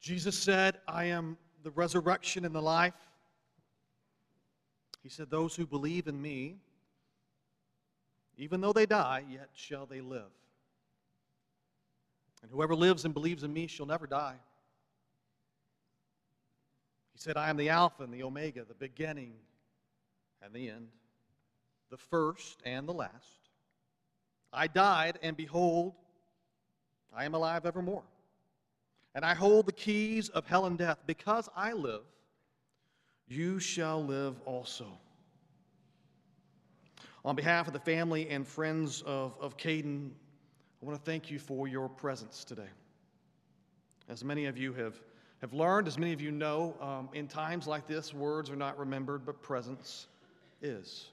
Jesus said, I am the resurrection and the life. He said, Those who believe in me, even though they die, yet shall they live. And whoever lives and believes in me shall never die. He said, I am the Alpha and the Omega, the beginning and the end, the first and the last. I died, and behold, I am alive evermore. And I hold the keys of hell and death. Because I live, you shall live also. On behalf of the family and friends of, of Caden, I want to thank you for your presence today. As many of you have, have learned, as many of you know, um, in times like this, words are not remembered, but presence is.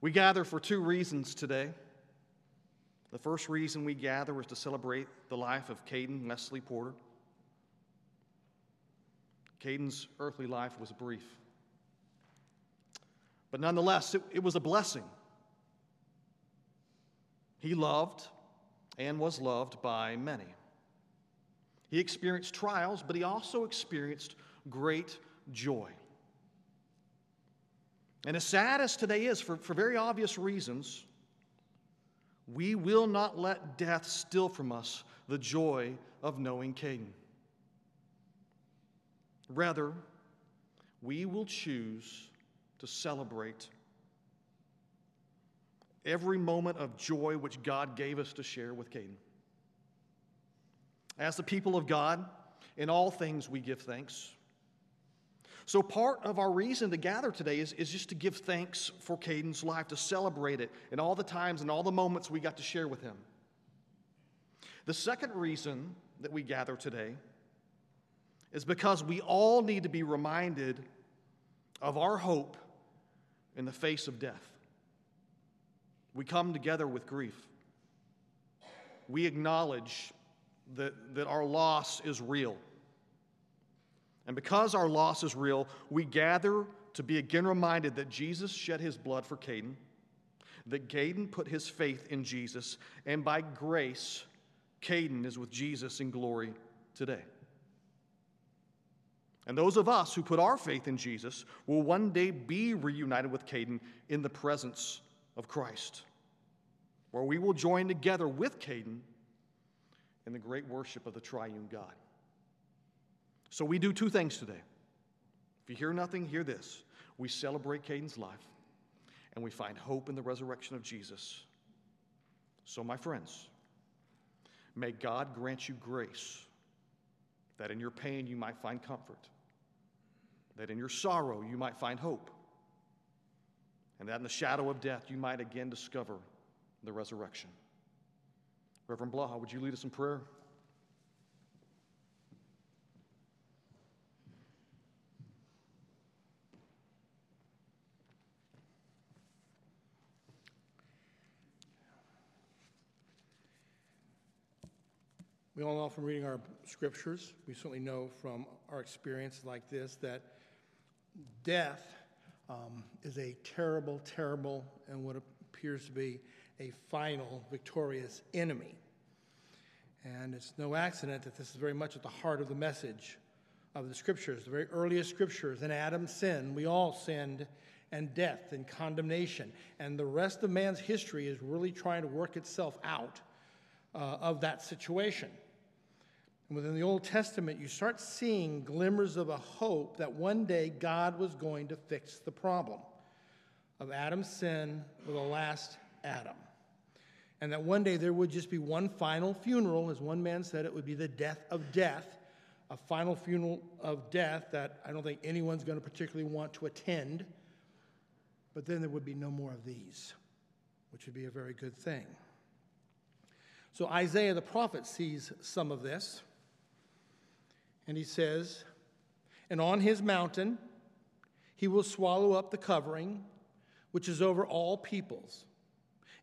We gather for two reasons today. The first reason we gather is to celebrate the life of Caden Leslie Porter. Caden's earthly life was brief. But nonetheless, it, it was a blessing. He loved and was loved by many. He experienced trials, but he also experienced great joy. And as sad as today is, for, for very obvious reasons, we will not let death steal from us the joy of knowing Caden. Rather, we will choose to celebrate every moment of joy which God gave us to share with Caden. As the people of God, in all things we give thanks. So, part of our reason to gather today is, is just to give thanks for Caden's life, to celebrate it and all the times and all the moments we got to share with him. The second reason that we gather today is because we all need to be reminded of our hope in the face of death. We come together with grief. We acknowledge that, that our loss is real and because our loss is real, we gather to be again reminded that Jesus shed his blood for Caden, that Caden put his faith in Jesus, and by grace, Caden is with Jesus in glory today. And those of us who put our faith in Jesus will one day be reunited with Caden in the presence of Christ, where we will join together with Caden in the great worship of the triune God. So we do two things today. If you hear nothing, hear this. We celebrate Caden's life and we find hope in the resurrection of Jesus. So, my friends, may God grant you grace that in your pain you might find comfort, that in your sorrow you might find hope, and that in the shadow of death you might again discover the resurrection. Reverend Blaha, would you lead us in prayer? We all know from reading our scriptures, we certainly know from our experience like this that death um, is a terrible, terrible, and what appears to be a final victorious enemy. And it's no accident that this is very much at the heart of the message of the scriptures. The very earliest scriptures in Adam's sin, we all sinned, and death and condemnation. And the rest of man's history is really trying to work itself out uh, of that situation. And within the Old Testament, you start seeing glimmers of a hope that one day God was going to fix the problem of Adam's sin with the last Adam. And that one day there would just be one final funeral, as one man said, it would be the death of death, a final funeral of death that I don't think anyone's going to particularly want to attend. But then there would be no more of these, which would be a very good thing. So Isaiah the prophet sees some of this. And he says, And on his mountain he will swallow up the covering which is over all peoples,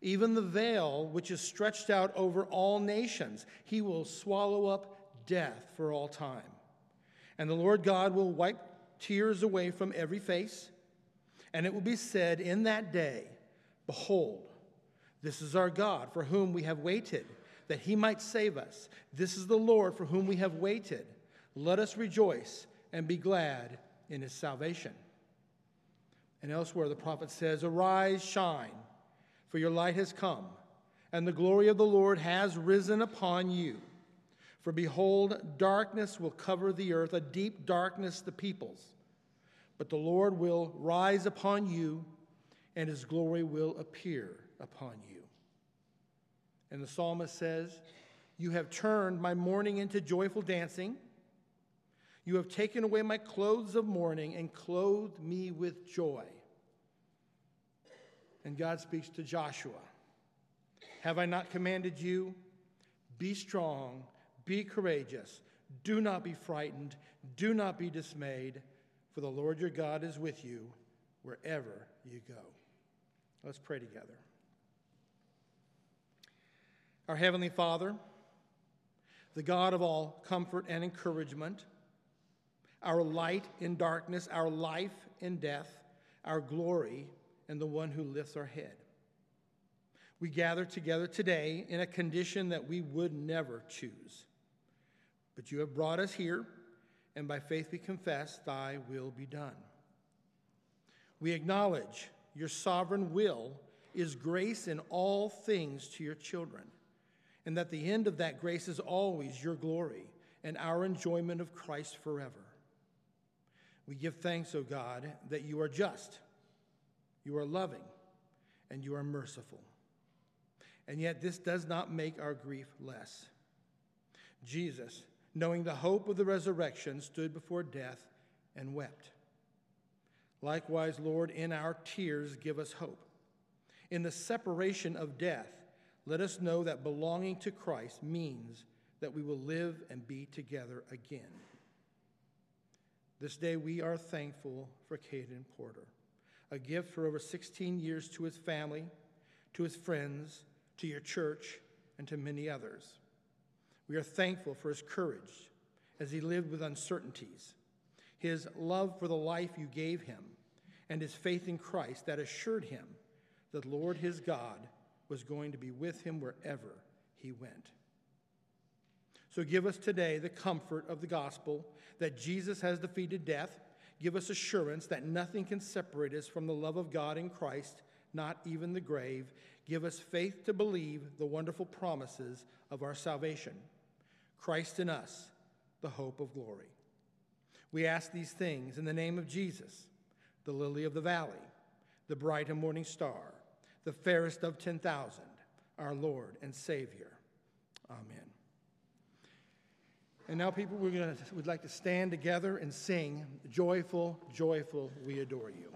even the veil which is stretched out over all nations. He will swallow up death for all time. And the Lord God will wipe tears away from every face. And it will be said in that day, Behold, this is our God for whom we have waited that he might save us. This is the Lord for whom we have waited. Let us rejoice and be glad in his salvation. And elsewhere, the prophet says, Arise, shine, for your light has come, and the glory of the Lord has risen upon you. For behold, darkness will cover the earth, a deep darkness the peoples. But the Lord will rise upon you, and his glory will appear upon you. And the psalmist says, You have turned my mourning into joyful dancing. You have taken away my clothes of mourning and clothed me with joy. And God speaks to Joshua Have I not commanded you? Be strong be courageous. Do not be frightened. Do not be dismayed, for the Lord your God is with you wherever you go. Let's pray together. Our Heavenly Father, the God of all comfort and encouragement, our light in darkness, our life in death, our glory, and the one who lifts our head. We gather together today in a condition that we would never choose. But you have brought us here, and by faith we confess, Thy will be done. We acknowledge your sovereign will is grace in all things to your children, and that the end of that grace is always your glory and our enjoyment of Christ forever. We give thanks, O God, that you are just, you are loving, and you are merciful. And yet, this does not make our grief less. Jesus, knowing the hope of the resurrection, stood before death and wept. Likewise, Lord, in our tears, give us hope. In the separation of death, let us know that belonging to Christ means that we will live and be together again. This day, we are thankful for Caden Porter, a gift for over 16 years to his family, to his friends, to your church, and to many others. We are thankful for his courage as he lived with uncertainties, his love for the life you gave him, and his faith in Christ that assured him that Lord his God was going to be with him wherever he went. So give us today the comfort of the gospel that Jesus has defeated death. Give us assurance that nothing can separate us from the love of God in Christ, not even the grave. Give us faith to believe the wonderful promises of our salvation. Christ in us, the hope of glory. We ask these things in the name of Jesus, the lily of the valley, the bright and morning star, the fairest of 10,000, our Lord and Savior. Amen. And now, people, we're gonna, we'd like to stand together and sing, Joyful, Joyful, We Adore You.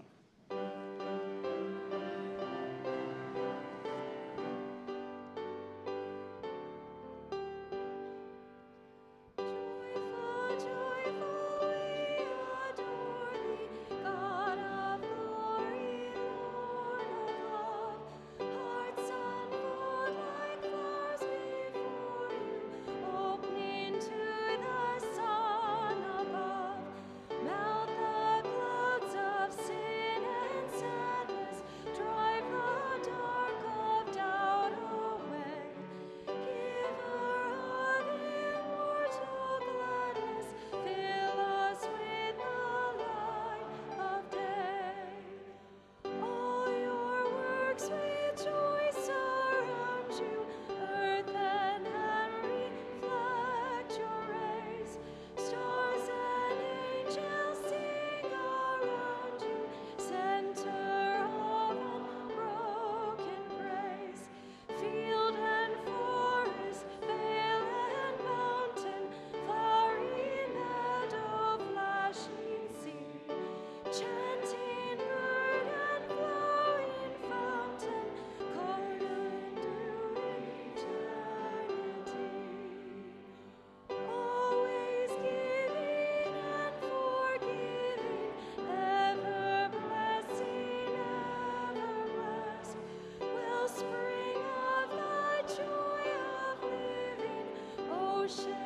是。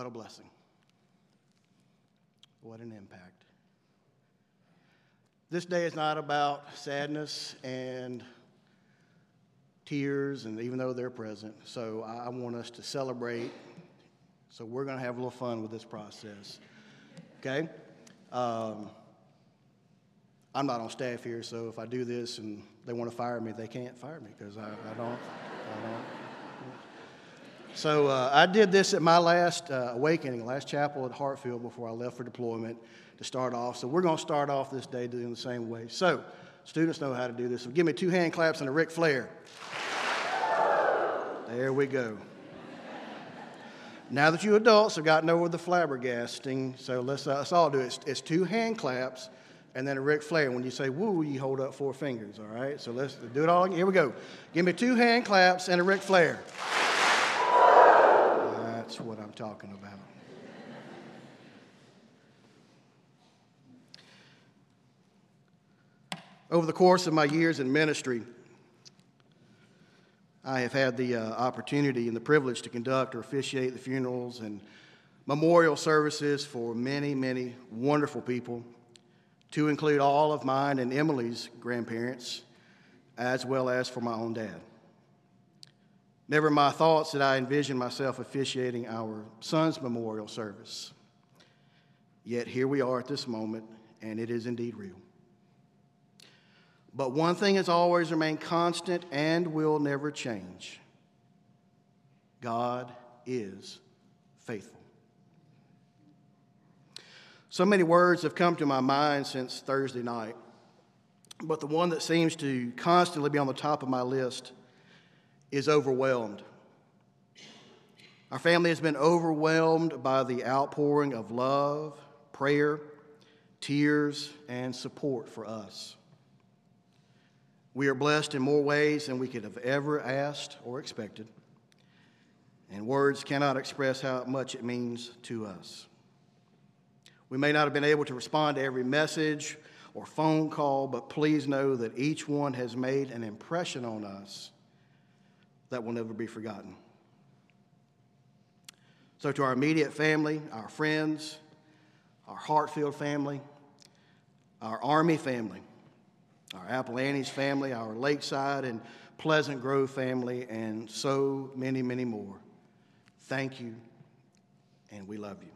What a blessing. What an impact. This day is not about sadness and tears, and even though they're present. So I want us to celebrate. So we're going to have a little fun with this process. Okay? Um, I'm not on staff here, so if I do this and they want to fire me, they can't fire me because I, I don't. I don't. So uh, I did this at my last uh, awakening, last chapel at Hartfield before I left for deployment to start off. So we're going to start off this day doing the same way. So students know how to do this. So give me two hand claps and a Ric Flair. There we go. Now that you adults have gotten over the flabbergasting, so let's, uh, let's all do it. It's, it's, two hand claps and then a Ric Flair. When you say woo, you hold up four fingers, all right? So let's do it all again. Here we go. Give me two hand claps and a Ric Flair. What I'm talking about. Over the course of my years in ministry, I have had the uh, opportunity and the privilege to conduct or officiate the funerals and memorial services for many, many wonderful people, to include all of mine and Emily's grandparents, as well as for my own dad. Never in my thoughts did I envision myself officiating our son's memorial service. Yet here we are at this moment, and it is indeed real. But one thing has always remained constant and will never change God is faithful. So many words have come to my mind since Thursday night, but the one that seems to constantly be on the top of my list is overwhelmed. Our family has been overwhelmed by the outpouring of love, prayer, tears, and support for us. We are blessed in more ways than we could have ever asked or expected, and words cannot express how much it means to us. We may not have been able to respond to every message or phone call, but please know that each one has made an impression on us that will never be forgotten. So, to our immediate family, our friends, our Hartfield family, our Army family, our Apple Annie's family, our Lakeside and Pleasant Grove family, and so many, many more, thank you, and we love you.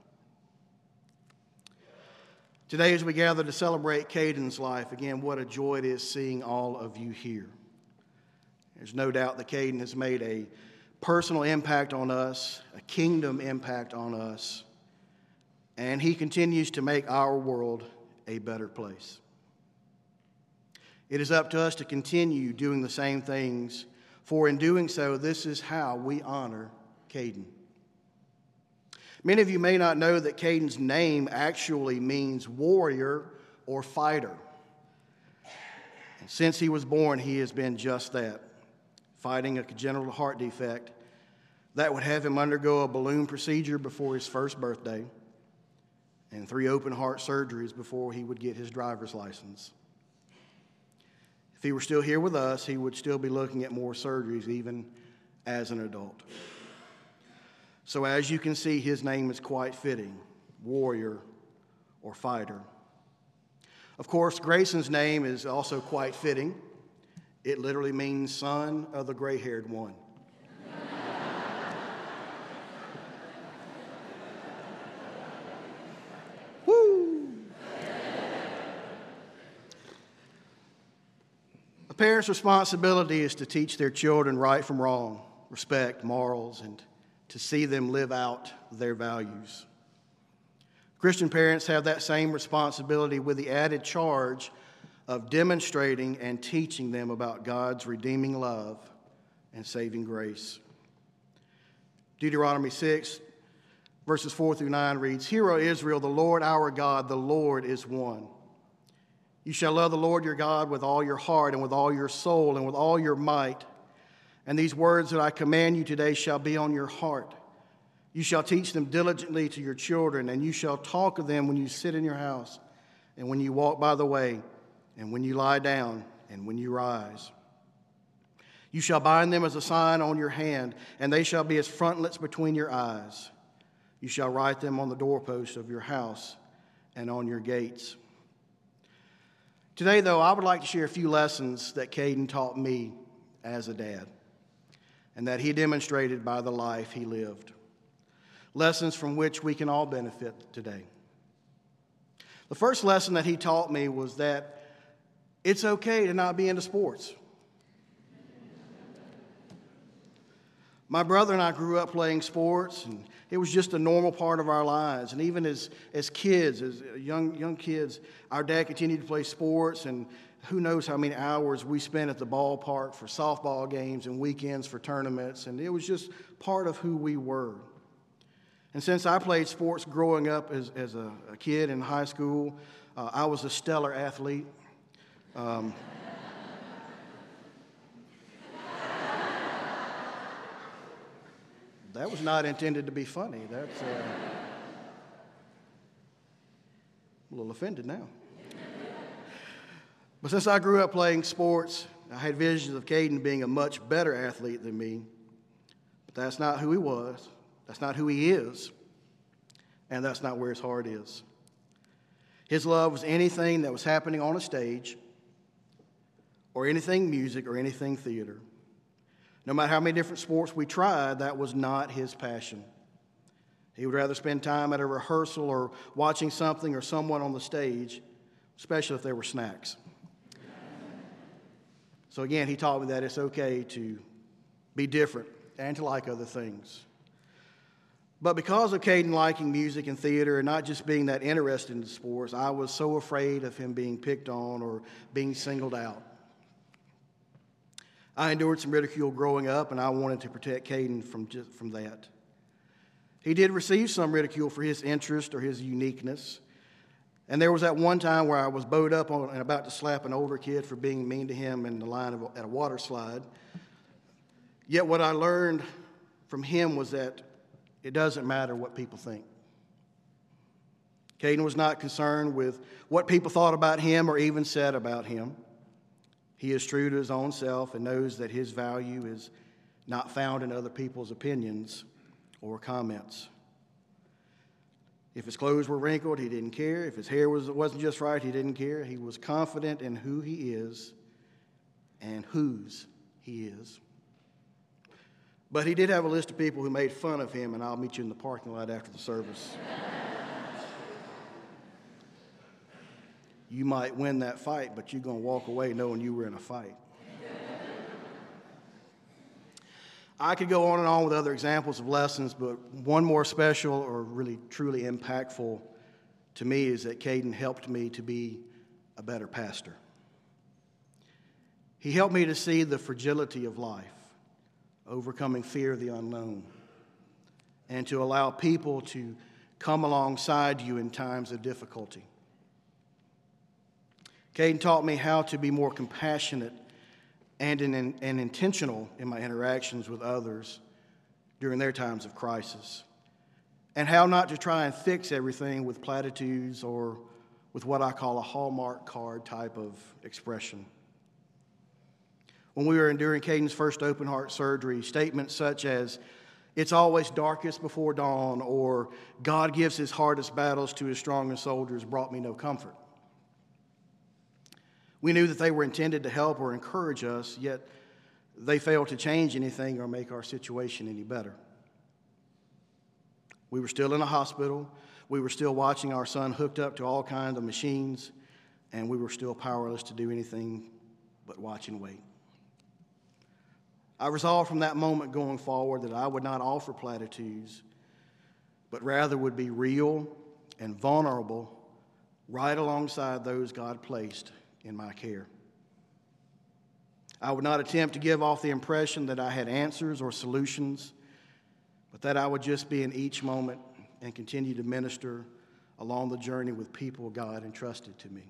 Today, as we gather to celebrate Caden's life, again, what a joy it is seeing all of you here. There's no doubt that Caden has made a personal impact on us, a kingdom impact on us, and he continues to make our world a better place. It is up to us to continue doing the same things, for in doing so, this is how we honor Caden. Many of you may not know that Caden's name actually means warrior or fighter. And since he was born, he has been just that fighting a congenital heart defect that would have him undergo a balloon procedure before his first birthday and three open heart surgeries before he would get his driver's license. If he were still here with us, he would still be looking at more surgeries, even as an adult. So, as you can see, his name is quite fitting warrior or fighter. Of course, Grayson's name is also quite fitting. It literally means son of the gray haired one. Woo! A parent's responsibility is to teach their children right from wrong, respect, morals, and to see them live out their values. Christian parents have that same responsibility with the added charge of demonstrating and teaching them about God's redeeming love and saving grace. Deuteronomy 6, verses 4 through 9 reads Hear, O Israel, the Lord our God, the Lord is one. You shall love the Lord your God with all your heart and with all your soul and with all your might. And these words that I command you today shall be on your heart. You shall teach them diligently to your children, and you shall talk of them when you sit in your house, and when you walk by the way, and when you lie down, and when you rise. You shall bind them as a sign on your hand, and they shall be as frontlets between your eyes. You shall write them on the doorposts of your house and on your gates. Today, though, I would like to share a few lessons that Caden taught me as a dad and that he demonstrated by the life he lived. Lessons from which we can all benefit today. The first lesson that he taught me was that it's okay to not be into sports. My brother and I grew up playing sports, and it was just a normal part of our lives. And even as, as kids, as young, young kids, our dad continued to play sports, and who knows how many hours we spent at the ballpark for softball games and weekends for tournaments. And it was just part of who we were. And since I played sports growing up as, as a, a kid in high school, uh, I was a stellar athlete. Um, that was not intended to be funny. That's uh, a little offended now. But since I grew up playing sports, I had visions of Caden being a much better athlete than me. But that's not who he was. That's not who he is. And that's not where his heart is. His love was anything that was happening on a stage, or anything music, or anything theater. No matter how many different sports we tried, that was not his passion. He would rather spend time at a rehearsal or watching something or someone on the stage, especially if there were snacks. So, again, he taught me that it's okay to be different and to like other things. But because of Caden liking music and theater and not just being that interested in sports, I was so afraid of him being picked on or being singled out. I endured some ridicule growing up, and I wanted to protect Caden from, from that. He did receive some ridicule for his interest or his uniqueness. And there was that one time where I was bowed up on, and about to slap an older kid for being mean to him in the line of, at a water slide. Yet what I learned from him was that it doesn't matter what people think. Caden was not concerned with what people thought about him or even said about him. He is true to his own self and knows that his value is not found in other people's opinions or comments. If his clothes were wrinkled, he didn't care. If his hair was, wasn't just right, he didn't care. He was confident in who he is and whose he is. But he did have a list of people who made fun of him, and I'll meet you in the parking lot after the service. you might win that fight, but you're going to walk away knowing you were in a fight. I could go on and on with other examples of lessons, but one more special or really truly impactful to me is that Caden helped me to be a better pastor. He helped me to see the fragility of life, overcoming fear of the unknown, and to allow people to come alongside you in times of difficulty. Caden taught me how to be more compassionate and, in, and intentional in my interactions with others during their times of crisis, and how not to try and fix everything with platitudes or with what I call a Hallmark card type of expression. When we were enduring Caden's first open heart surgery, statements such as, it's always darkest before dawn, or God gives his hardest battles to his strongest soldiers brought me no comfort. We knew that they were intended to help or encourage us, yet they failed to change anything or make our situation any better. We were still in a hospital. We were still watching our son hooked up to all kinds of machines, and we were still powerless to do anything but watch and wait. I resolved from that moment going forward that I would not offer platitudes, but rather would be real and vulnerable right alongside those God placed in my care. I would not attempt to give off the impression that I had answers or solutions, but that I would just be in each moment and continue to minister along the journey with people God entrusted to me.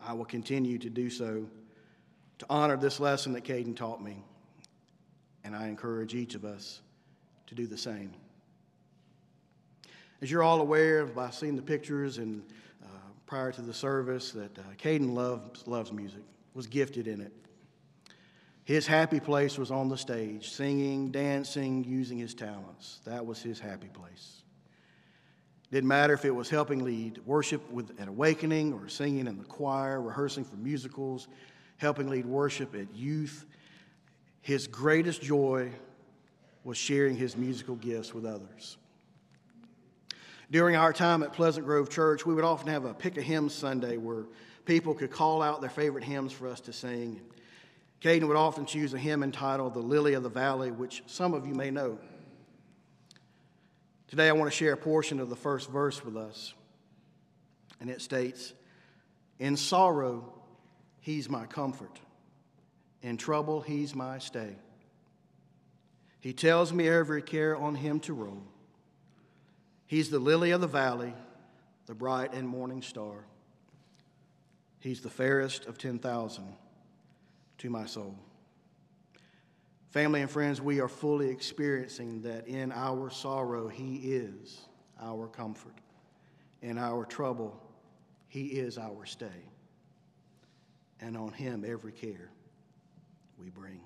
I will continue to do so to honor this lesson that Caden taught me, and I encourage each of us to do the same. As you're all aware by seeing the pictures and prior to the service, that uh, Caden loves, loves music, was gifted in it. His happy place was on the stage, singing, dancing, using his talents. That was his happy place. Didn't matter if it was helping lead worship with an awakening or singing in the choir, rehearsing for musicals, helping lead worship at youth. His greatest joy was sharing his musical gifts with others. During our time at Pleasant Grove Church, we would often have a pick a hymn Sunday where people could call out their favorite hymns for us to sing. Caden would often choose a hymn entitled The Lily of the Valley, which some of you may know. Today, I want to share a portion of the first verse with us. And it states In sorrow, he's my comfort. In trouble, he's my stay. He tells me every care on him to roll. He's the lily of the valley, the bright and morning star. He's the fairest of 10,000 to my soul. Family and friends, we are fully experiencing that in our sorrow, He is our comfort. In our trouble, He is our stay. And on Him, every care we bring.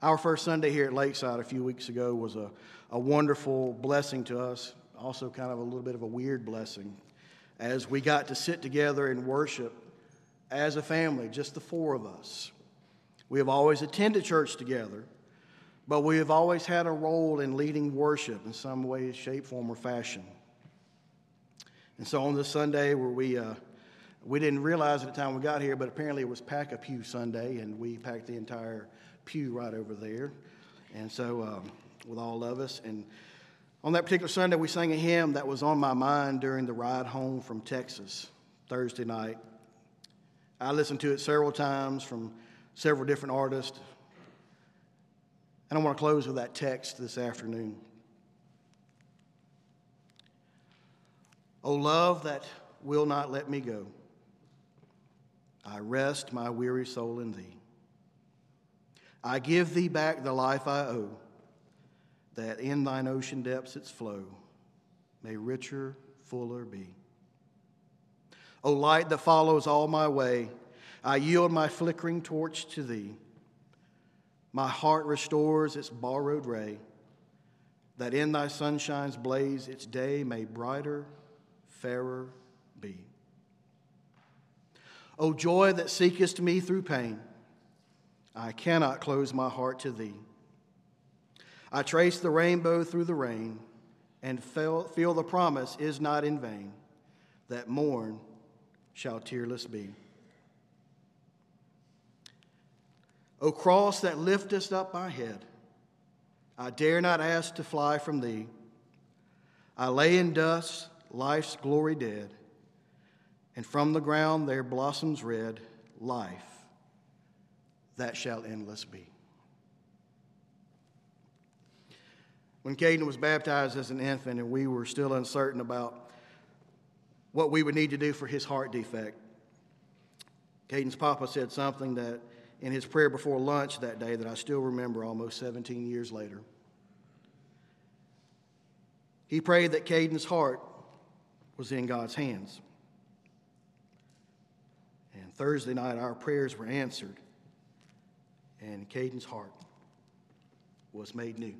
Our first Sunday here at Lakeside a few weeks ago was a, a wonderful blessing to us, also kind of a little bit of a weird blessing, as we got to sit together and worship as a family, just the four of us. We have always attended church together, but we have always had a role in leading worship in some way, shape, form, or fashion. And so on this Sunday, where we uh, we didn't realize at the time we got here, but apparently it was Pack a Pew Sunday, and we packed the entire pew right over there. And so, um, with all of us. And on that particular Sunday, we sang a hymn that was on my mind during the ride home from Texas Thursday night. I listened to it several times from several different artists. And I want to close with that text this afternoon. O love that will not let me go, I rest my weary soul in thee. I give thee back the life I owe, that in thine ocean depths its flow may richer, fuller be. O light that follows all my way, I yield my flickering torch to thee. My heart restores its borrowed ray, that in thy sunshine's blaze its day may brighter, fairer be. O joy that seekest me through pain, I cannot close my heart to thee. I trace the rainbow through the rain and feel, the promise is not in vain that morn shall tearless be. O cross that liftest up my head, I dare not ask to fly from thee. I lay in dust, life's glory dead, and from the ground there blossoms red life that shall endless be. When Caden was baptized as an infant and we were still uncertain about what we would need to do for his heart defect, Caden's papa said something that in his prayer before lunch that day that I still remember almost 17 years later. He prayed that Caden's heart was in God's hands. And Thursday night, our prayers were answered and Caden's heart was made new.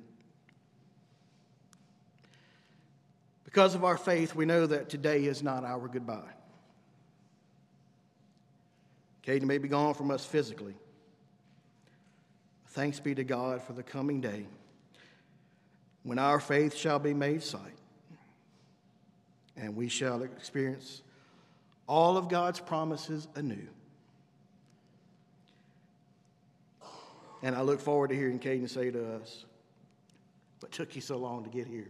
Because of our faith, we know that today is not our goodbye. Caden may be gone from us physically. Thanks be to God for the coming day when our faith shall be made sight and we shall experience all of God's promises anew. And I look forward to hearing Caden say to us, What took you so long to get here?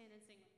stand and sing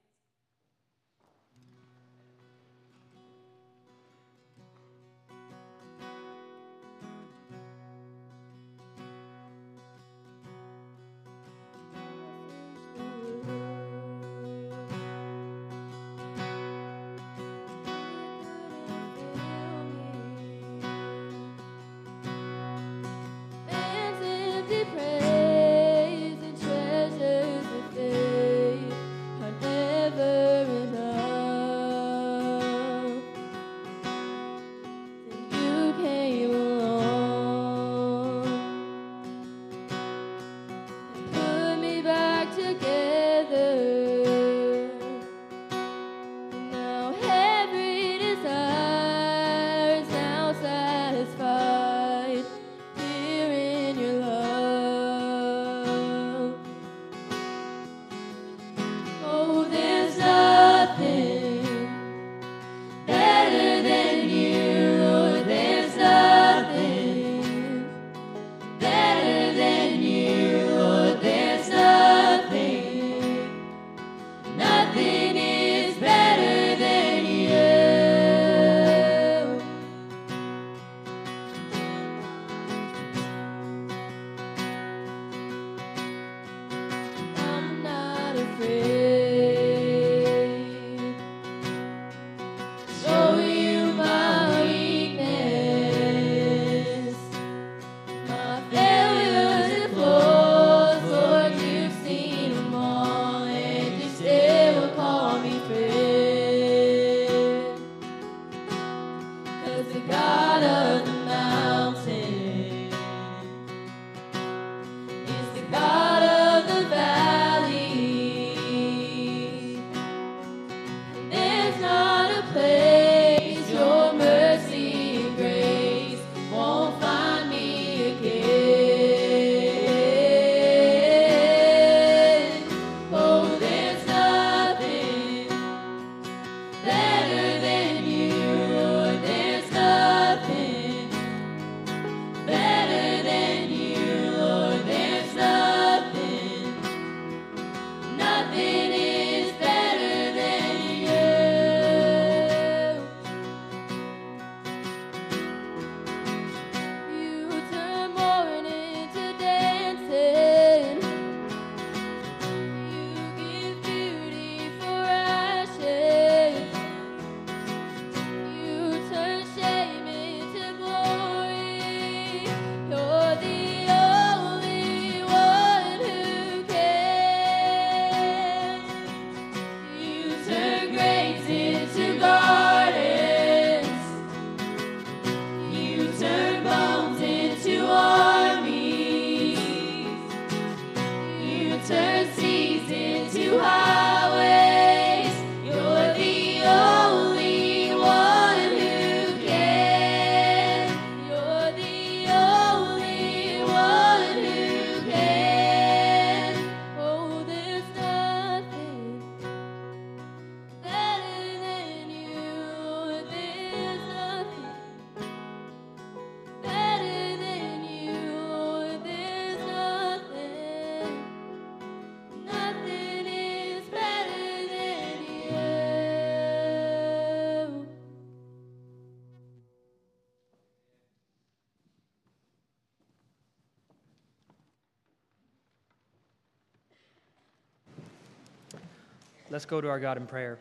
Let's go to our God in prayer.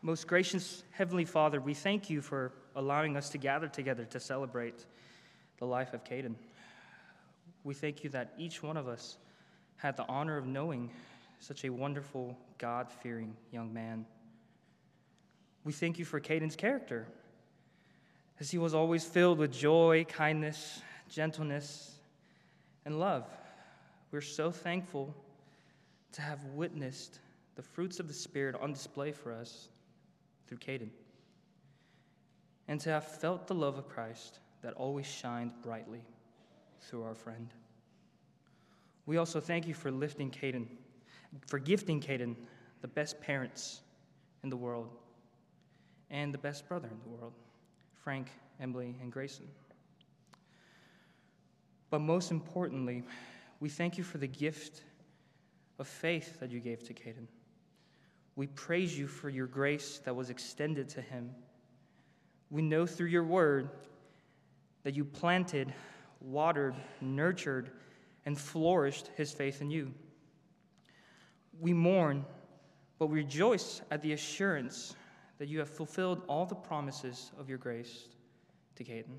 Most gracious Heavenly Father, we thank you for allowing us to gather together to celebrate the life of Caden. We thank you that each one of us had the honor of knowing such a wonderful, God fearing young man. We thank you for Caden's character, as he was always filled with joy, kindness, gentleness, and love. We're so thankful to have witnessed the fruits of the Spirit on display for us through Caden, and to have felt the love of Christ that always shined brightly through our friend. We also thank you for lifting Caden, for gifting Caden the best parents in the world and the best brother in the world, Frank, Emily, and Grayson. But most importantly, we thank you for the gift of faith that you gave to Caden. We praise you for your grace that was extended to him. We know through your word that you planted, watered, nurtured, and flourished his faith in you. We mourn, but we rejoice at the assurance that you have fulfilled all the promises of your grace to Caden.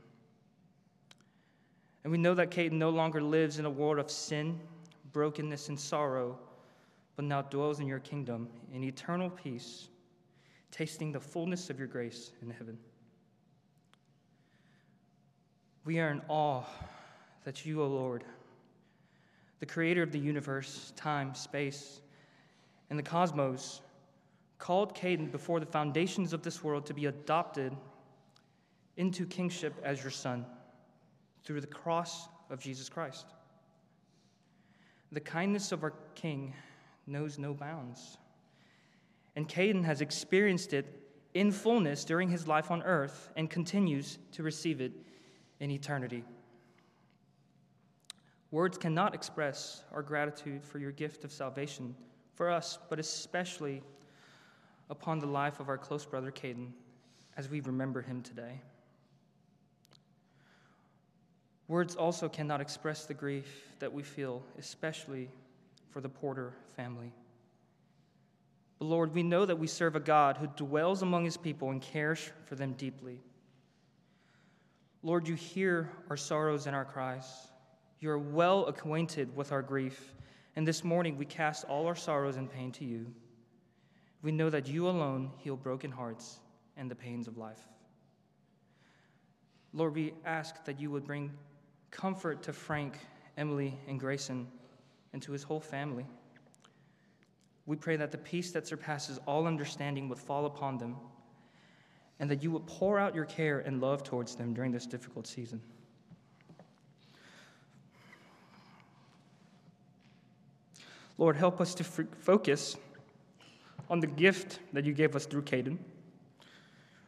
And we know that Caden no longer lives in a world of sin, brokenness, and sorrow, but now dwells in your kingdom in eternal peace, tasting the fullness of your grace in heaven. We are in awe that you, O Lord, the creator of the universe, time, space, and the cosmos, called Caden before the foundations of this world to be adopted into kingship as your son through the cross of Jesus Christ. The kindness of our King knows no bounds. And Caden has experienced it in fullness during his life on earth and continues to receive it in eternity. Words cannot express our gratitude for your gift of salvation for us, but especially upon the life of our close brother Caden as we remember him today. Words also cannot express the grief that we feel, especially for the Porter family. But Lord, we know that we serve a God who dwells among his people and cares for them deeply. Lord, you hear our sorrows and our cries. You are well acquainted with our grief, and this morning we cast all our sorrows and pain to you. We know that you alone heal broken hearts and the pains of life. Lord, we ask that you would bring comfort to Frank, Emily, and Grayson, and to his whole family. We pray that the peace that surpasses all understanding would fall upon them, and that you would pour out your care and love towards them during this difficult season. Lord, help us to f- focus on the gift that you gave us through Caden,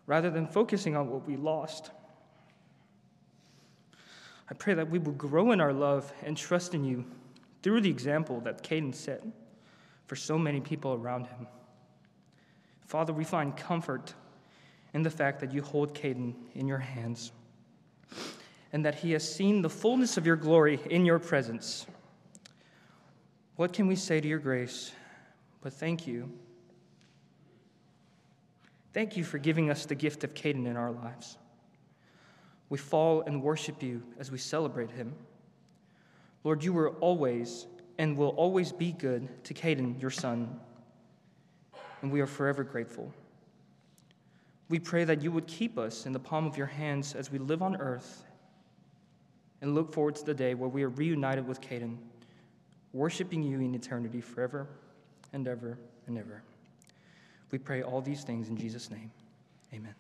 rather than focusing on what we lost. I pray that we will grow in our love and trust in you through the example that Caden set for so many people around him. Father, we find comfort in the fact that you hold Caden in your hands and that he has seen the fullness of your glory in your presence. What can we say to your grace? But thank you. Thank you for giving us the gift of Caden in our lives. We fall and worship you as we celebrate him. Lord, you were always and will always be good to Caden, your son, and we are forever grateful. We pray that you would keep us in the palm of your hands as we live on earth and look forward to the day where we are reunited with Caden, worshiping you in eternity forever and ever and ever. We pray all these things in Jesus' name. Amen.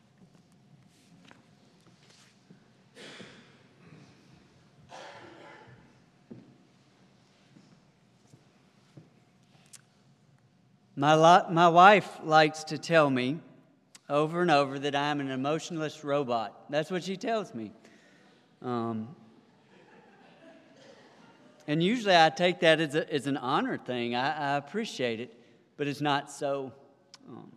My, lo- my wife likes to tell me over and over that I'm an emotionless robot. That's what she tells me. Um, and usually I take that as, a, as an honor thing. I, I appreciate it, but it's not so. Um,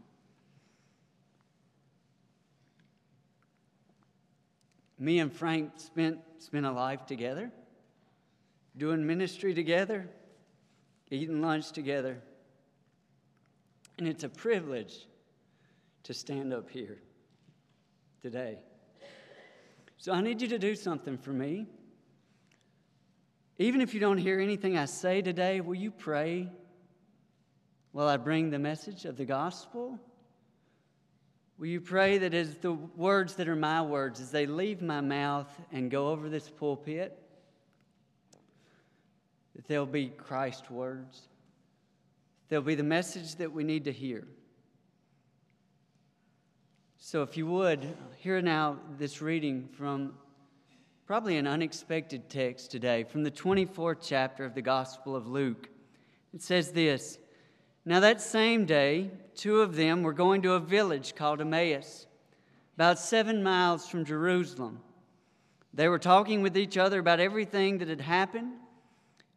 me and Frank spent, spent a life together, doing ministry together, eating lunch together. And it's a privilege to stand up here today. So I need you to do something for me. Even if you don't hear anything I say today, will you pray while I bring the message of the gospel? Will you pray that as the words that are my words, as they leave my mouth and go over this pulpit, that they'll be Christ words? They'll be the message that we need to hear. So, if you would, hear now this reading from probably an unexpected text today from the 24th chapter of the Gospel of Luke. It says this Now, that same day, two of them were going to a village called Emmaus, about seven miles from Jerusalem. They were talking with each other about everything that had happened.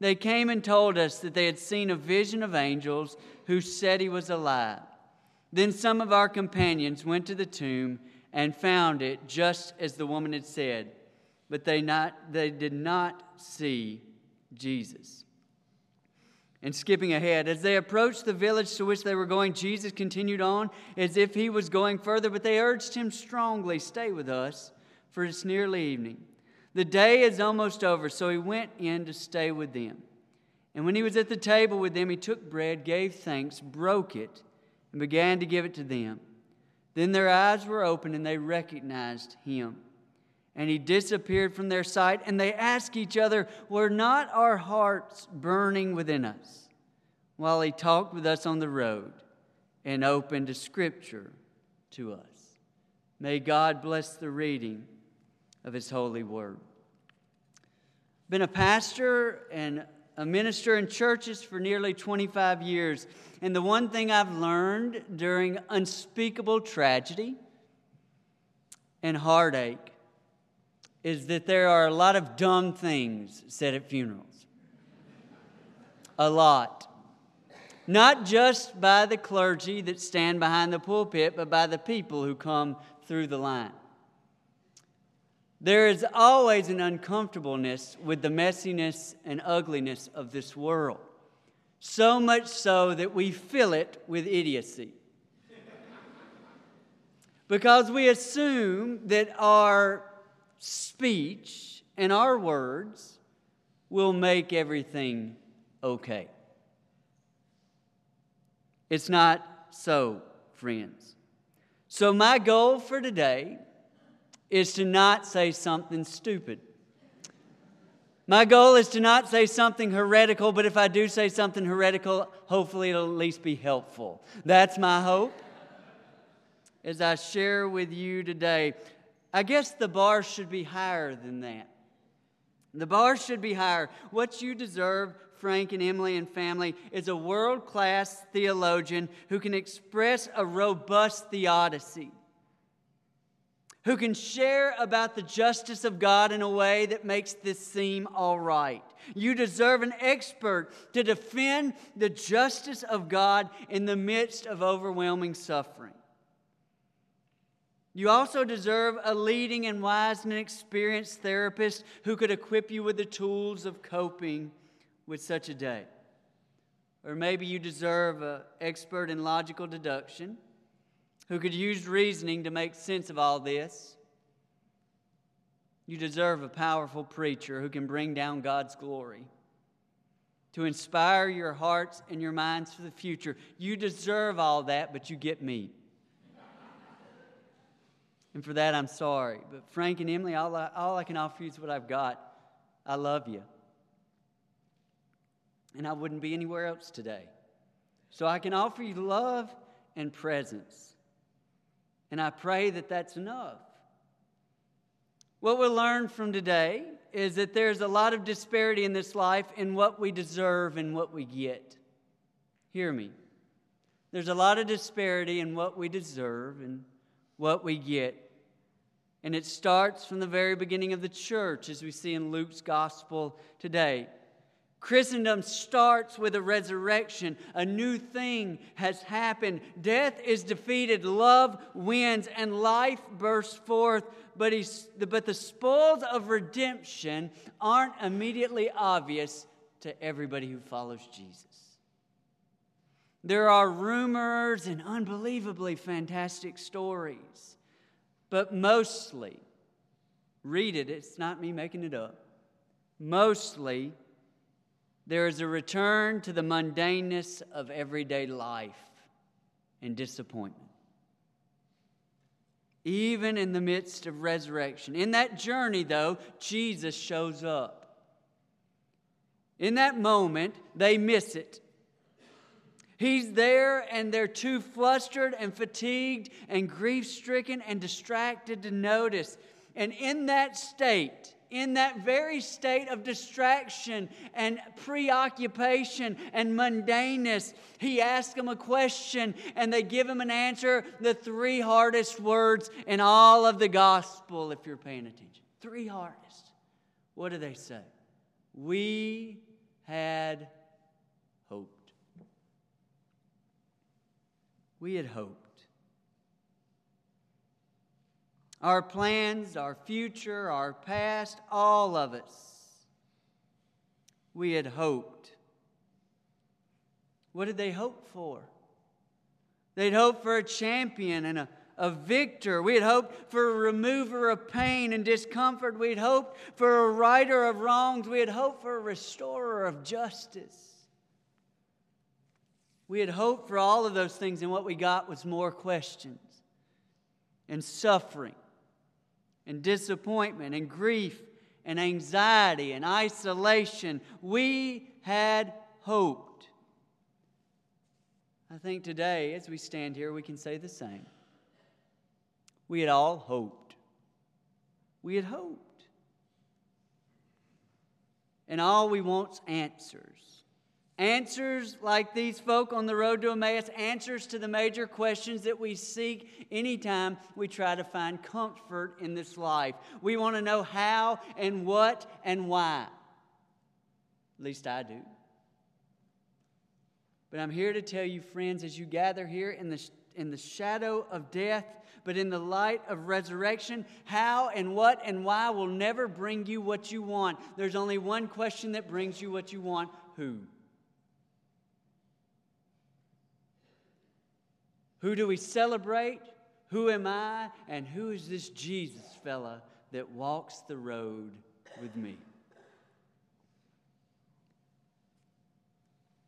They came and told us that they had seen a vision of angels who said he was alive. Then some of our companions went to the tomb and found it just as the woman had said, but they, not, they did not see Jesus. And skipping ahead, as they approached the village to which they were going, Jesus continued on as if he was going further, but they urged him strongly, Stay with us, for it's nearly evening. The day is almost over, so he went in to stay with them. And when he was at the table with them, he took bread, gave thanks, broke it, and began to give it to them. Then their eyes were opened and they recognized him. And he disappeared from their sight, and they asked each other, Were not our hearts burning within us while he talked with us on the road and opened a scripture to us? May God bless the reading of His holy word. Been a pastor and a minister in churches for nearly 25 years. And the one thing I've learned during unspeakable tragedy and heartache is that there are a lot of dumb things said at funerals. A lot. Not just by the clergy that stand behind the pulpit, but by the people who come through the line. There is always an uncomfortableness with the messiness and ugliness of this world, so much so that we fill it with idiocy. because we assume that our speech and our words will make everything okay. It's not so, friends. So, my goal for today is to not say something stupid. My goal is to not say something heretical, but if I do say something heretical, hopefully it'll at least be helpful. That's my hope as I share with you today. I guess the bar should be higher than that. The bar should be higher. What you deserve, Frank and Emily and family, is a world class theologian who can express a robust theodicy who can share about the justice of God in a way that makes this seem all right. You deserve an expert to defend the justice of God in the midst of overwhelming suffering. You also deserve a leading and wise and experienced therapist who could equip you with the tools of coping with such a day. Or maybe you deserve an expert in logical deduction who could use reasoning to make sense of all this. You deserve a powerful preacher who can bring down God's glory to inspire your hearts and your minds for the future. You deserve all that, but you get me. And for that, I'm sorry. But Frank and Emily, all I, all I can offer you is what I've got. I love you. And I wouldn't be anywhere else today. So I can offer you love and presence. And I pray that that's enough. What we'll learn from today is that there's a lot of disparity in this life in what we deserve and what we get. Hear me. There's a lot of disparity in what we deserve and what we get. And it starts from the very beginning of the church, as we see in Luke's gospel today. Christendom starts with a resurrection. A new thing has happened. Death is defeated, love wins, and life bursts forth. But, but the spoils of redemption aren't immediately obvious to everybody who follows Jesus. There are rumors and unbelievably fantastic stories, but mostly, read it, it's not me making it up. Mostly, there is a return to the mundaneness of everyday life and disappointment. Even in the midst of resurrection. In that journey, though, Jesus shows up. In that moment, they miss it. He's there, and they're too flustered and fatigued and grief stricken and distracted to notice. And in that state, in that very state of distraction and preoccupation and mundaneness, he asks them a question and they give him an answer. The three hardest words in all of the gospel, if you're paying attention. Three hardest. What do they say? We had hoped. We had hoped. Our plans, our future, our past, all of us. We had hoped. What did they hope for? They'd hoped for a champion and a, a victor. We had hoped for a remover of pain and discomfort. We had hoped for a righter of wrongs. We had hoped for a restorer of justice. We had hoped for all of those things, and what we got was more questions and suffering and disappointment and grief and anxiety and isolation. We had hoped. I think today, as we stand here, we can say the same. We had all hoped. We had hoped. And all we want's answers. Answers like these folk on the road to Emmaus, answers to the major questions that we seek anytime we try to find comfort in this life. We want to know how and what and why. At least I do. But I'm here to tell you, friends, as you gather here in the, in the shadow of death, but in the light of resurrection, how and what and why will never bring you what you want. There's only one question that brings you what you want who? Who do we celebrate? Who am I? And who is this Jesus fella that walks the road with me?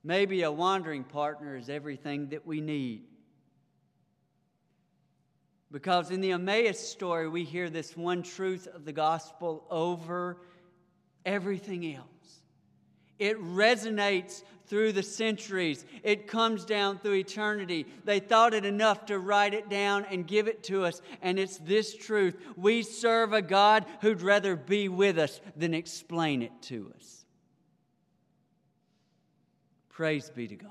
Maybe a wandering partner is everything that we need. Because in the Emmaus story, we hear this one truth of the gospel over everything else. It resonates through the centuries. It comes down through eternity. They thought it enough to write it down and give it to us. And it's this truth we serve a God who'd rather be with us than explain it to us. Praise be to God.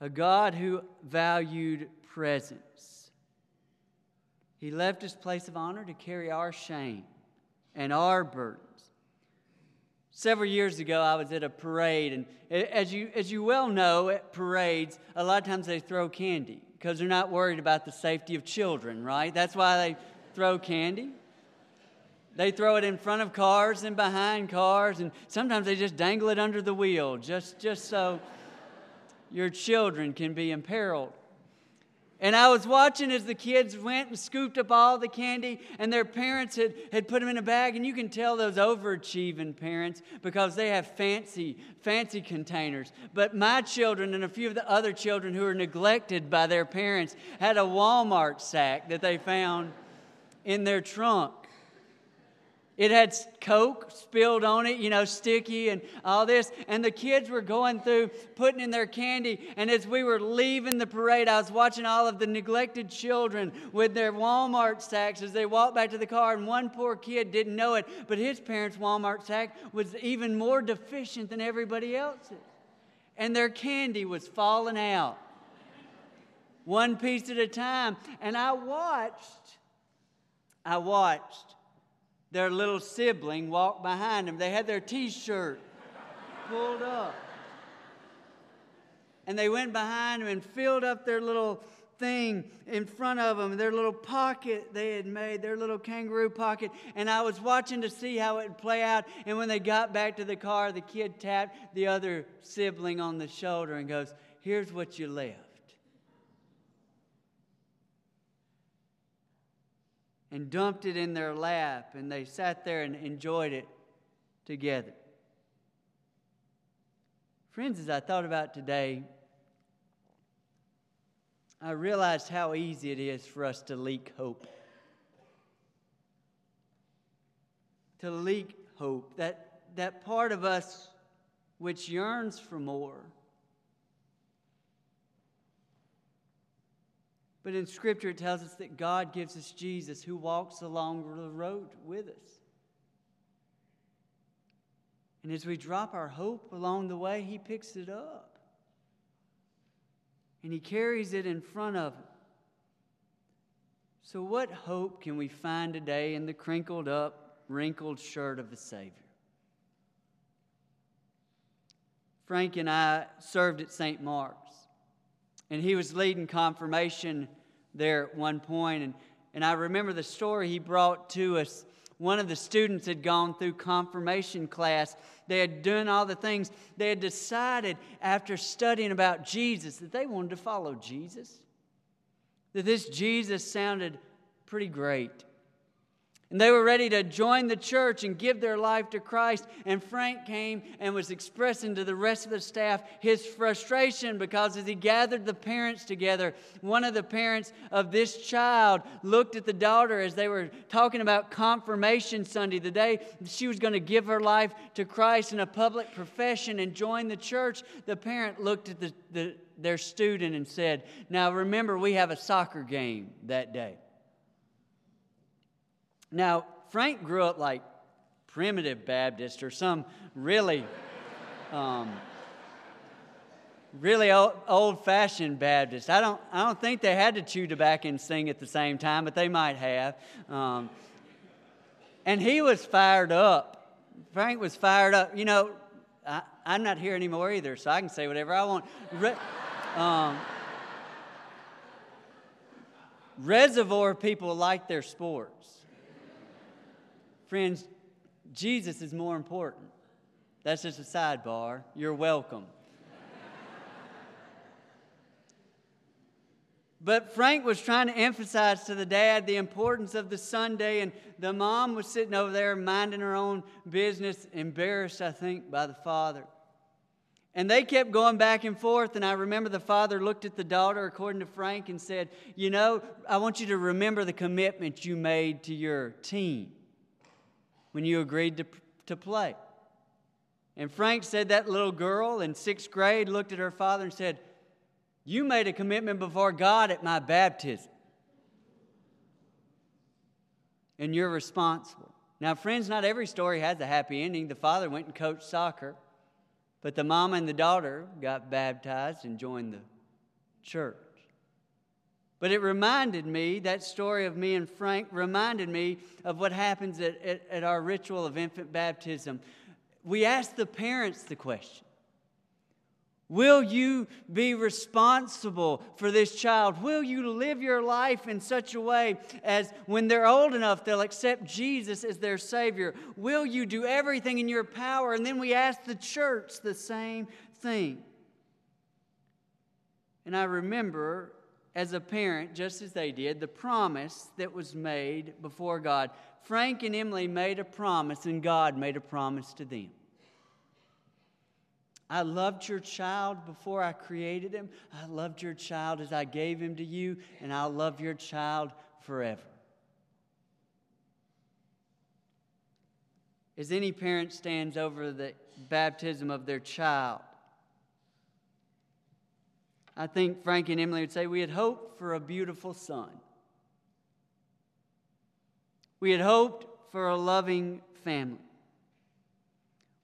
A God who valued presence. He left his place of honor to carry our shame and our burden Several years ago, I was at a parade, and as you, as you well know, at parades, a lot of times they throw candy because they're not worried about the safety of children, right? That's why they throw candy. They throw it in front of cars and behind cars, and sometimes they just dangle it under the wheel just, just so your children can be imperiled. And I was watching as the kids went and scooped up all the candy, and their parents had, had put them in a bag. And you can tell those overachieving parents because they have fancy, fancy containers. But my children and a few of the other children who were neglected by their parents had a Walmart sack that they found in their trunk. It had Coke spilled on it, you know, sticky and all this. And the kids were going through putting in their candy. And as we were leaving the parade, I was watching all of the neglected children with their Walmart sacks as they walked back to the car. And one poor kid didn't know it, but his parents' Walmart sack was even more deficient than everybody else's. And their candy was falling out, one piece at a time. And I watched, I watched their little sibling walked behind them. They had their t shirt pulled up. And they went behind them and filled up their little thing in front of them, their little pocket they had made, their little kangaroo pocket. And I was watching to see how it would play out. And when they got back to the car, the kid tapped the other sibling on the shoulder and goes, Here's what you left. And dumped it in their lap, and they sat there and enjoyed it together. Friends, as I thought about today, I realized how easy it is for us to leak hope. To leak hope, that, that part of us which yearns for more But in Scripture, it tells us that God gives us Jesus who walks along the road with us. And as we drop our hope along the way, He picks it up. And He carries it in front of Him. So, what hope can we find today in the crinkled up, wrinkled shirt of the Savior? Frank and I served at St. Mark's. And he was leading confirmation there at one. And, and I remember the story he brought to us. One of the students had gone through confirmation class. They had done all the things. They had decided after studying about Jesus that they wanted to follow Jesus. That this Jesus sounded pretty great. And they were ready to join the church and give their life to Christ. And Frank came and was expressing to the rest of the staff his frustration because as he gathered the parents together, one of the parents of this child looked at the daughter as they were talking about confirmation Sunday, the day she was going to give her life to Christ in a public profession and join the church. The parent looked at the, the, their student and said, Now remember, we have a soccer game that day. Now, Frank grew up like primitive Baptist or some really, um, really old fashioned Baptist. I don't, I don't think they had to chew tobacco and sing at the same time, but they might have. Um, and he was fired up. Frank was fired up. You know, I, am not here anymore either, so I can say whatever I want. Re- um, reservoir people like their sports. Friends, Jesus is more important. That's just a sidebar. You're welcome. But Frank was trying to emphasize to the dad the importance of the Sunday, and the mom was sitting over there minding her own business, embarrassed, I think, by the father. And they kept going back and forth, and I remember the father looked at the daughter, according to Frank, and said, You know, I want you to remember the commitment you made to your team when you agreed to, to play. And Frank said that little girl in sixth grade looked at her father and said, You made a commitment before God at my baptism. And you're responsible. Now, friends, not every story has a happy ending. The father went and coached soccer, but the mom and the daughter got baptized and joined the church. But it reminded me, that story of me and Frank reminded me of what happens at, at, at, our ritual of infant baptism. We ask the parents the question Will you be responsible for this child? Will you live your life in such a way as when they're old enough, they'll accept Jesus as their Savior? Will you do everything in your power? And then we ask the church the same thing. And I remember as a parent, just as they did, the promise that was made before God. Frank and Emily made a promise, and God made a promise to them. I loved your child before I created him. I loved your child as I gave him to you, and I'll love your child forever. As any parent stands over the baptism of their child, I think Frank and Emily would say, We had hoped for a beautiful son. We had hoped for a loving family.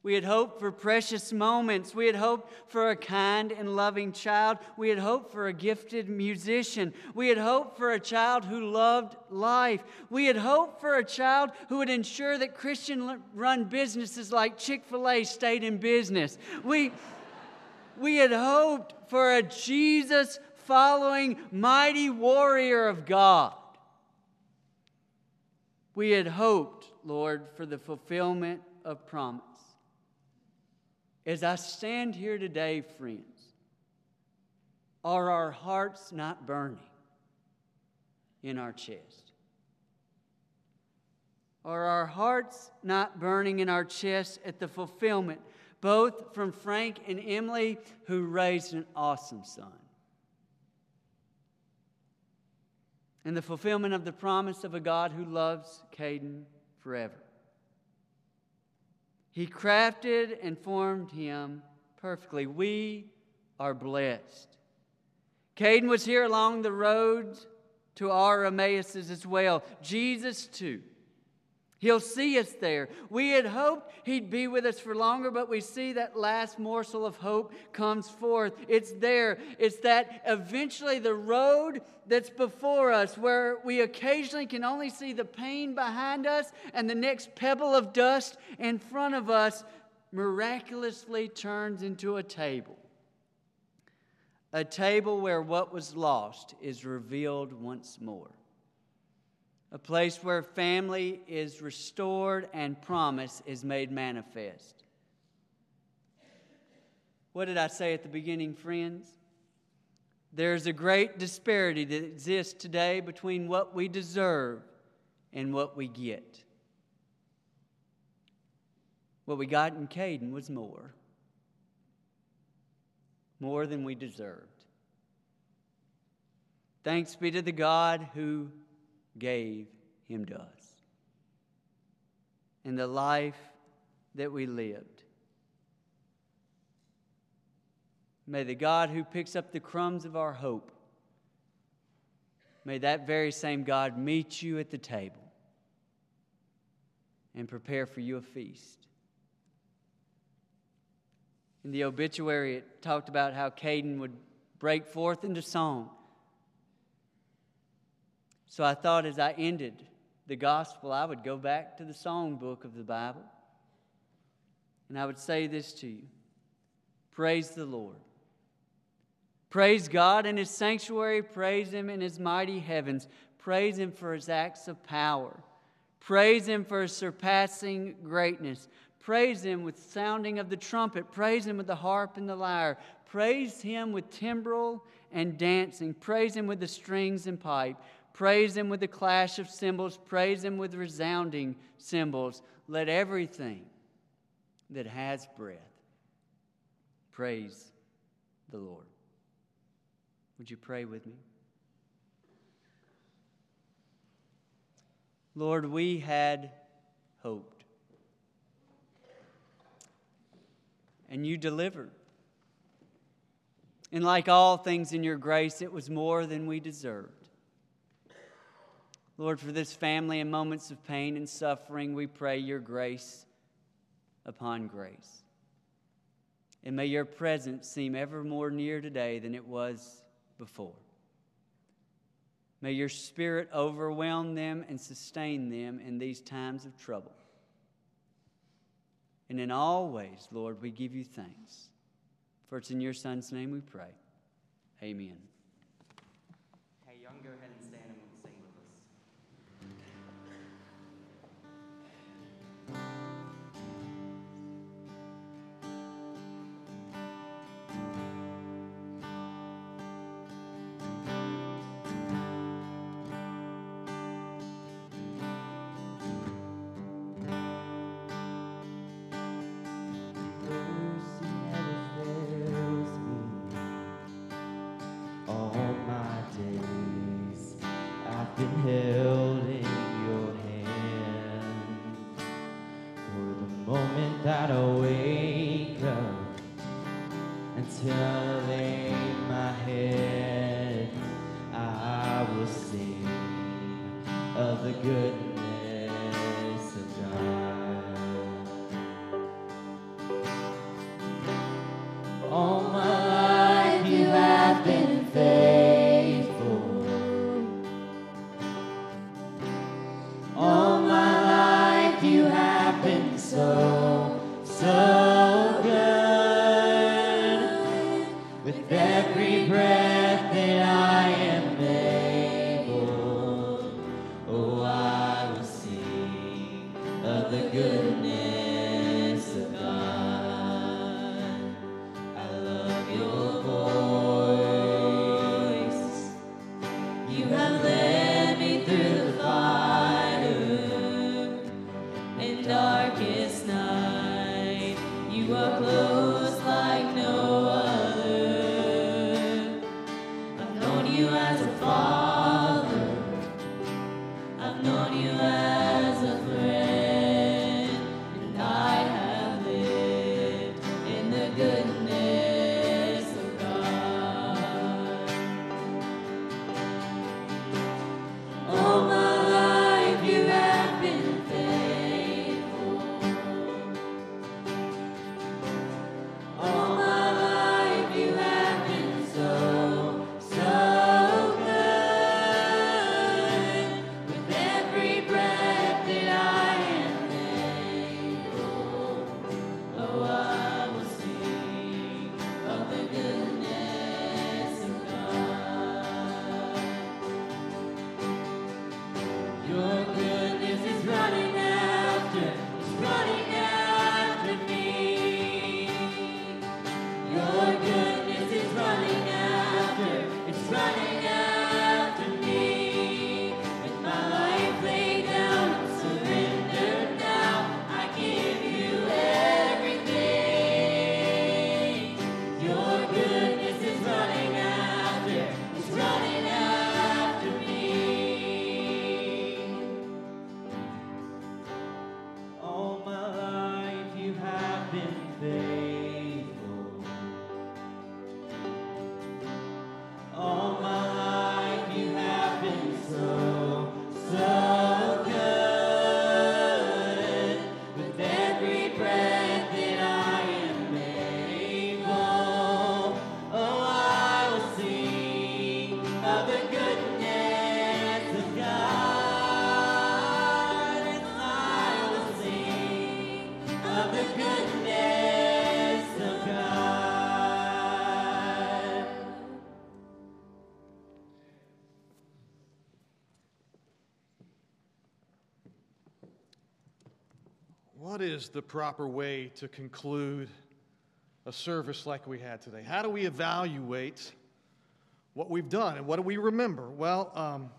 We had hoped for precious moments. We had hoped for a kind and loving child. We had hoped for a gifted musician. We had hoped for a child who loved life. We had hoped for a child who would ensure that Christian run businesses like Chick fil A stayed in business. We, we had hoped for a Jesus following mighty warrior of God. We had hoped, Lord, for the fulfillment of promise. As I stand here today, friends, are our hearts not burning in our chest? Are our hearts not burning in our chest at the fulfillment, both from Frank and Emily, who raised an awesome son, and the fulfillment of the promise of a God who loves Caden forever? He crafted and formed him perfectly. We are blessed. Caden was here along the road to our Emmaus as well. Jesus, too. He'll see us there. We had hoped he'd be with us for longer, but we see that last morsel of hope comes forth. It's there. It's that eventually the road that's before us, where we occasionally can only see the pain behind us and the next pebble of dust in front of us, miraculously turns into a table. A table where what was lost is revealed once more a place where family is restored and promise is made manifest. What did I say at the beginning, friends? There's a great disparity that exists today between what we deserve and what we get. What we got in Caden was more, more than we deserved. Thanks be to the God who gave him to us. And the life that we lived. May the God who picks up the crumbs of our hope, may that very same God meet you at the table and prepare for you a feast. In the obituary, it talked about how Caden would break forth into song so I thought as I ended the gospel, I would go back to the songbook of the Bible and I would say this to you Praise the Lord. Praise God in His sanctuary. Praise Him in His mighty heavens. Praise Him for His acts of power. Praise Him for His surpassing greatness. Praise Him with sounding of the trumpet. Praise Him with the harp and the lyre. Praise Him with timbrel and dancing. Praise Him with the strings and pipe. Praise Him with the clash of cymbals. Praise Him with resounding cymbals. Let everything that has breath praise the Lord. Would you pray with me? Lord, we had hoped. And you delivered. And like all things in your grace, it was more than we deserved. Lord, for this family in moments of pain and suffering, we pray your grace upon grace. And may your presence seem ever more near today than it was before. May your spirit overwhelm them and sustain them in these times of trouble. And in all ways, Lord, we give you thanks. For it's in your Son's name we pray. Amen. Moment that I wake up until I lay my head, I will sing of the goodness is the proper way to conclude a service like we had today? How do we evaluate what we've done and what do we remember? Well, um,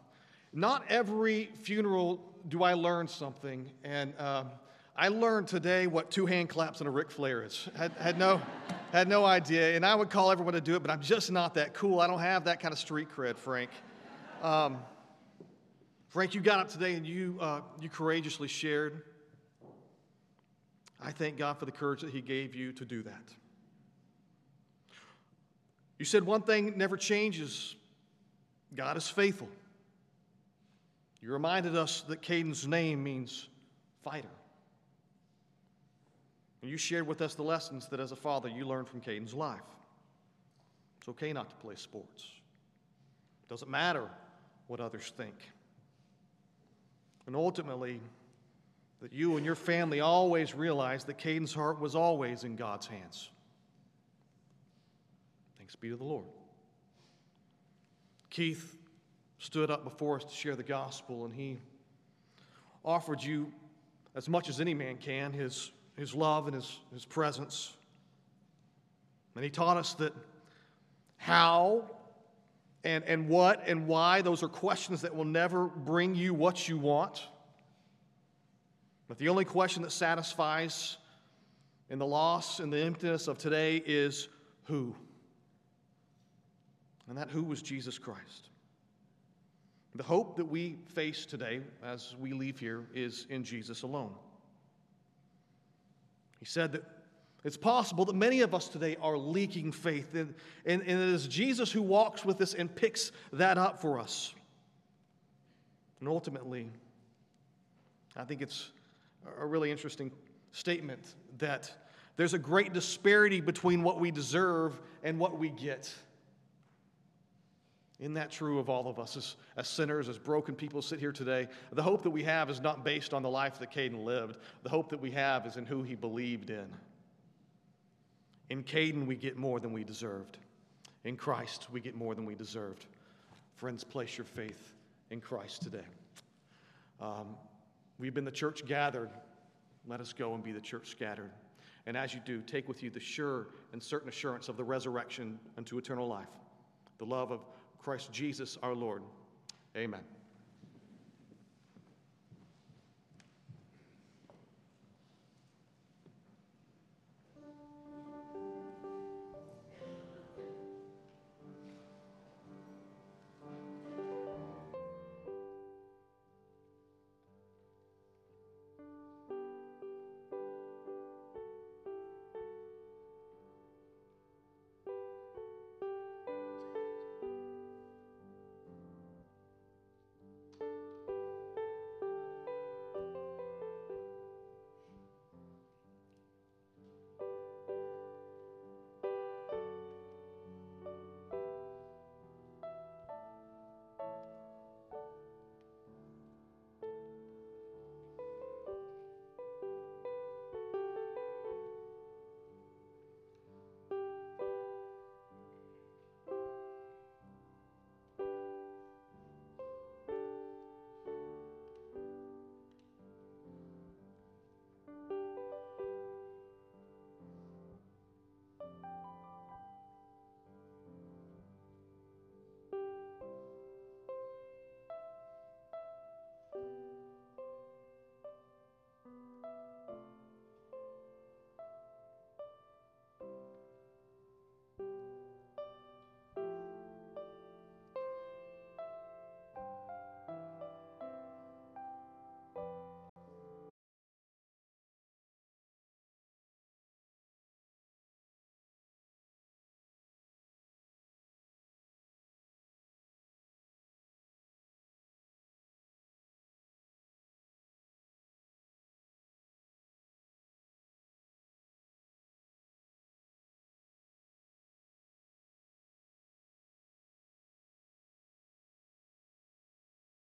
not every funeral do I learn something, and um, I learned today what two hand claps and a Ric Flair is. Had, had, no, had no idea, and I would call everyone to do it, but I'm just not that cool. I don't have that kind of street cred, Frank. Um, Frank, you got up today and you, uh, you courageously shared. I thank God for the courage that He gave you to do that. You said one thing never changes God is faithful. You reminded us that Caden's name means fighter. And you shared with us the lessons that as a father you learned from Caden's life. It's okay not to play sports, it doesn't matter what others think. And ultimately, that you and your family always realized that Caden's heart was always in God's hands. Thanks be to the Lord. Keith stood up before us to share the gospel, and he offered you, as much as any man can, his, his love and his, his presence. And he taught us that how and, and what and why, those are questions that will never bring you what you want. But the only question that satisfies in the loss and the emptiness of today is who? And that who was Jesus Christ. The hope that we face today as we leave here is in Jesus alone. He said that it's possible that many of us today are leaking faith, and, and, and it is Jesus who walks with us and picks that up for us. And ultimately, I think it's a really interesting statement that there's a great disparity between what we deserve and what we get. Isn't that true of all of us as, as sinners, as broken people sit here today? The hope that we have is not based on the life that Caden lived. The hope that we have is in who he believed in. In Caden, we get more than we deserved. In Christ, we get more than we deserved. Friends, place your faith in Christ today. Um, we've been the church gathered. Let us go and be the church scattered. And as you do, take with you the sure and certain assurance of the resurrection unto eternal life, the love of Christ Jesus our Lord. Amen.